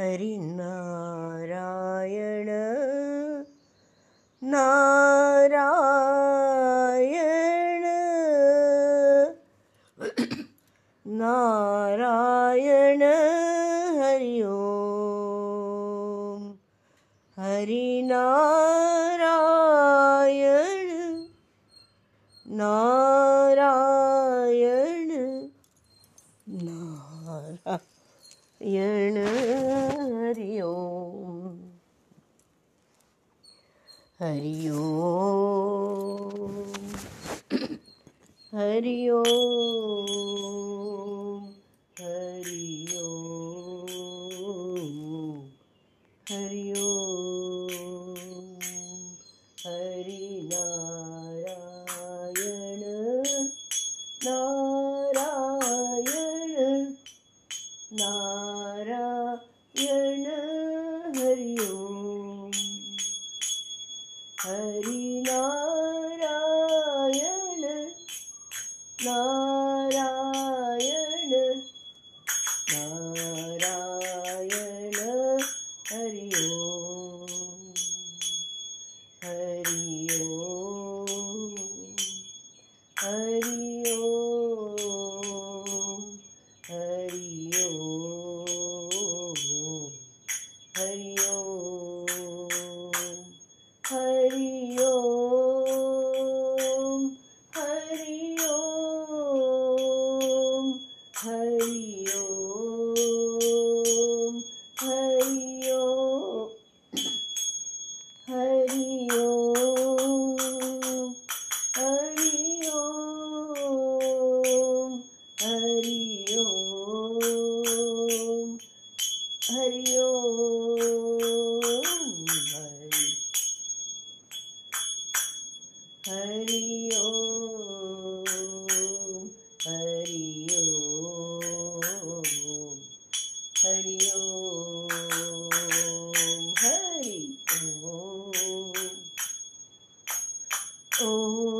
Harinarayana. Narayana. Narayana ഹരിയോ. ഹരിനാ യണ ഹരിയോ. ഹരിയോ. Narayana, Narayana, Narayana, Narayana, Hari Om. Sorry. Oh.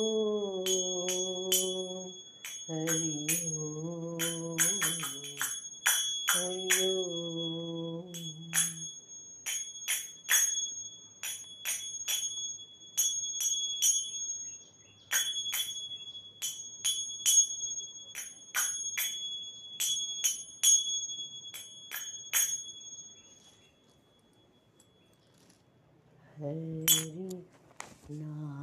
Hari Nam.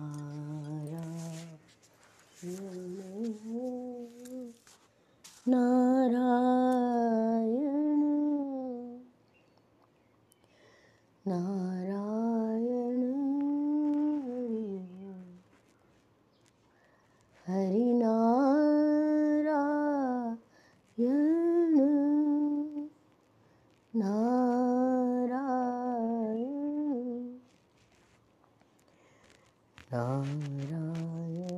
ラララ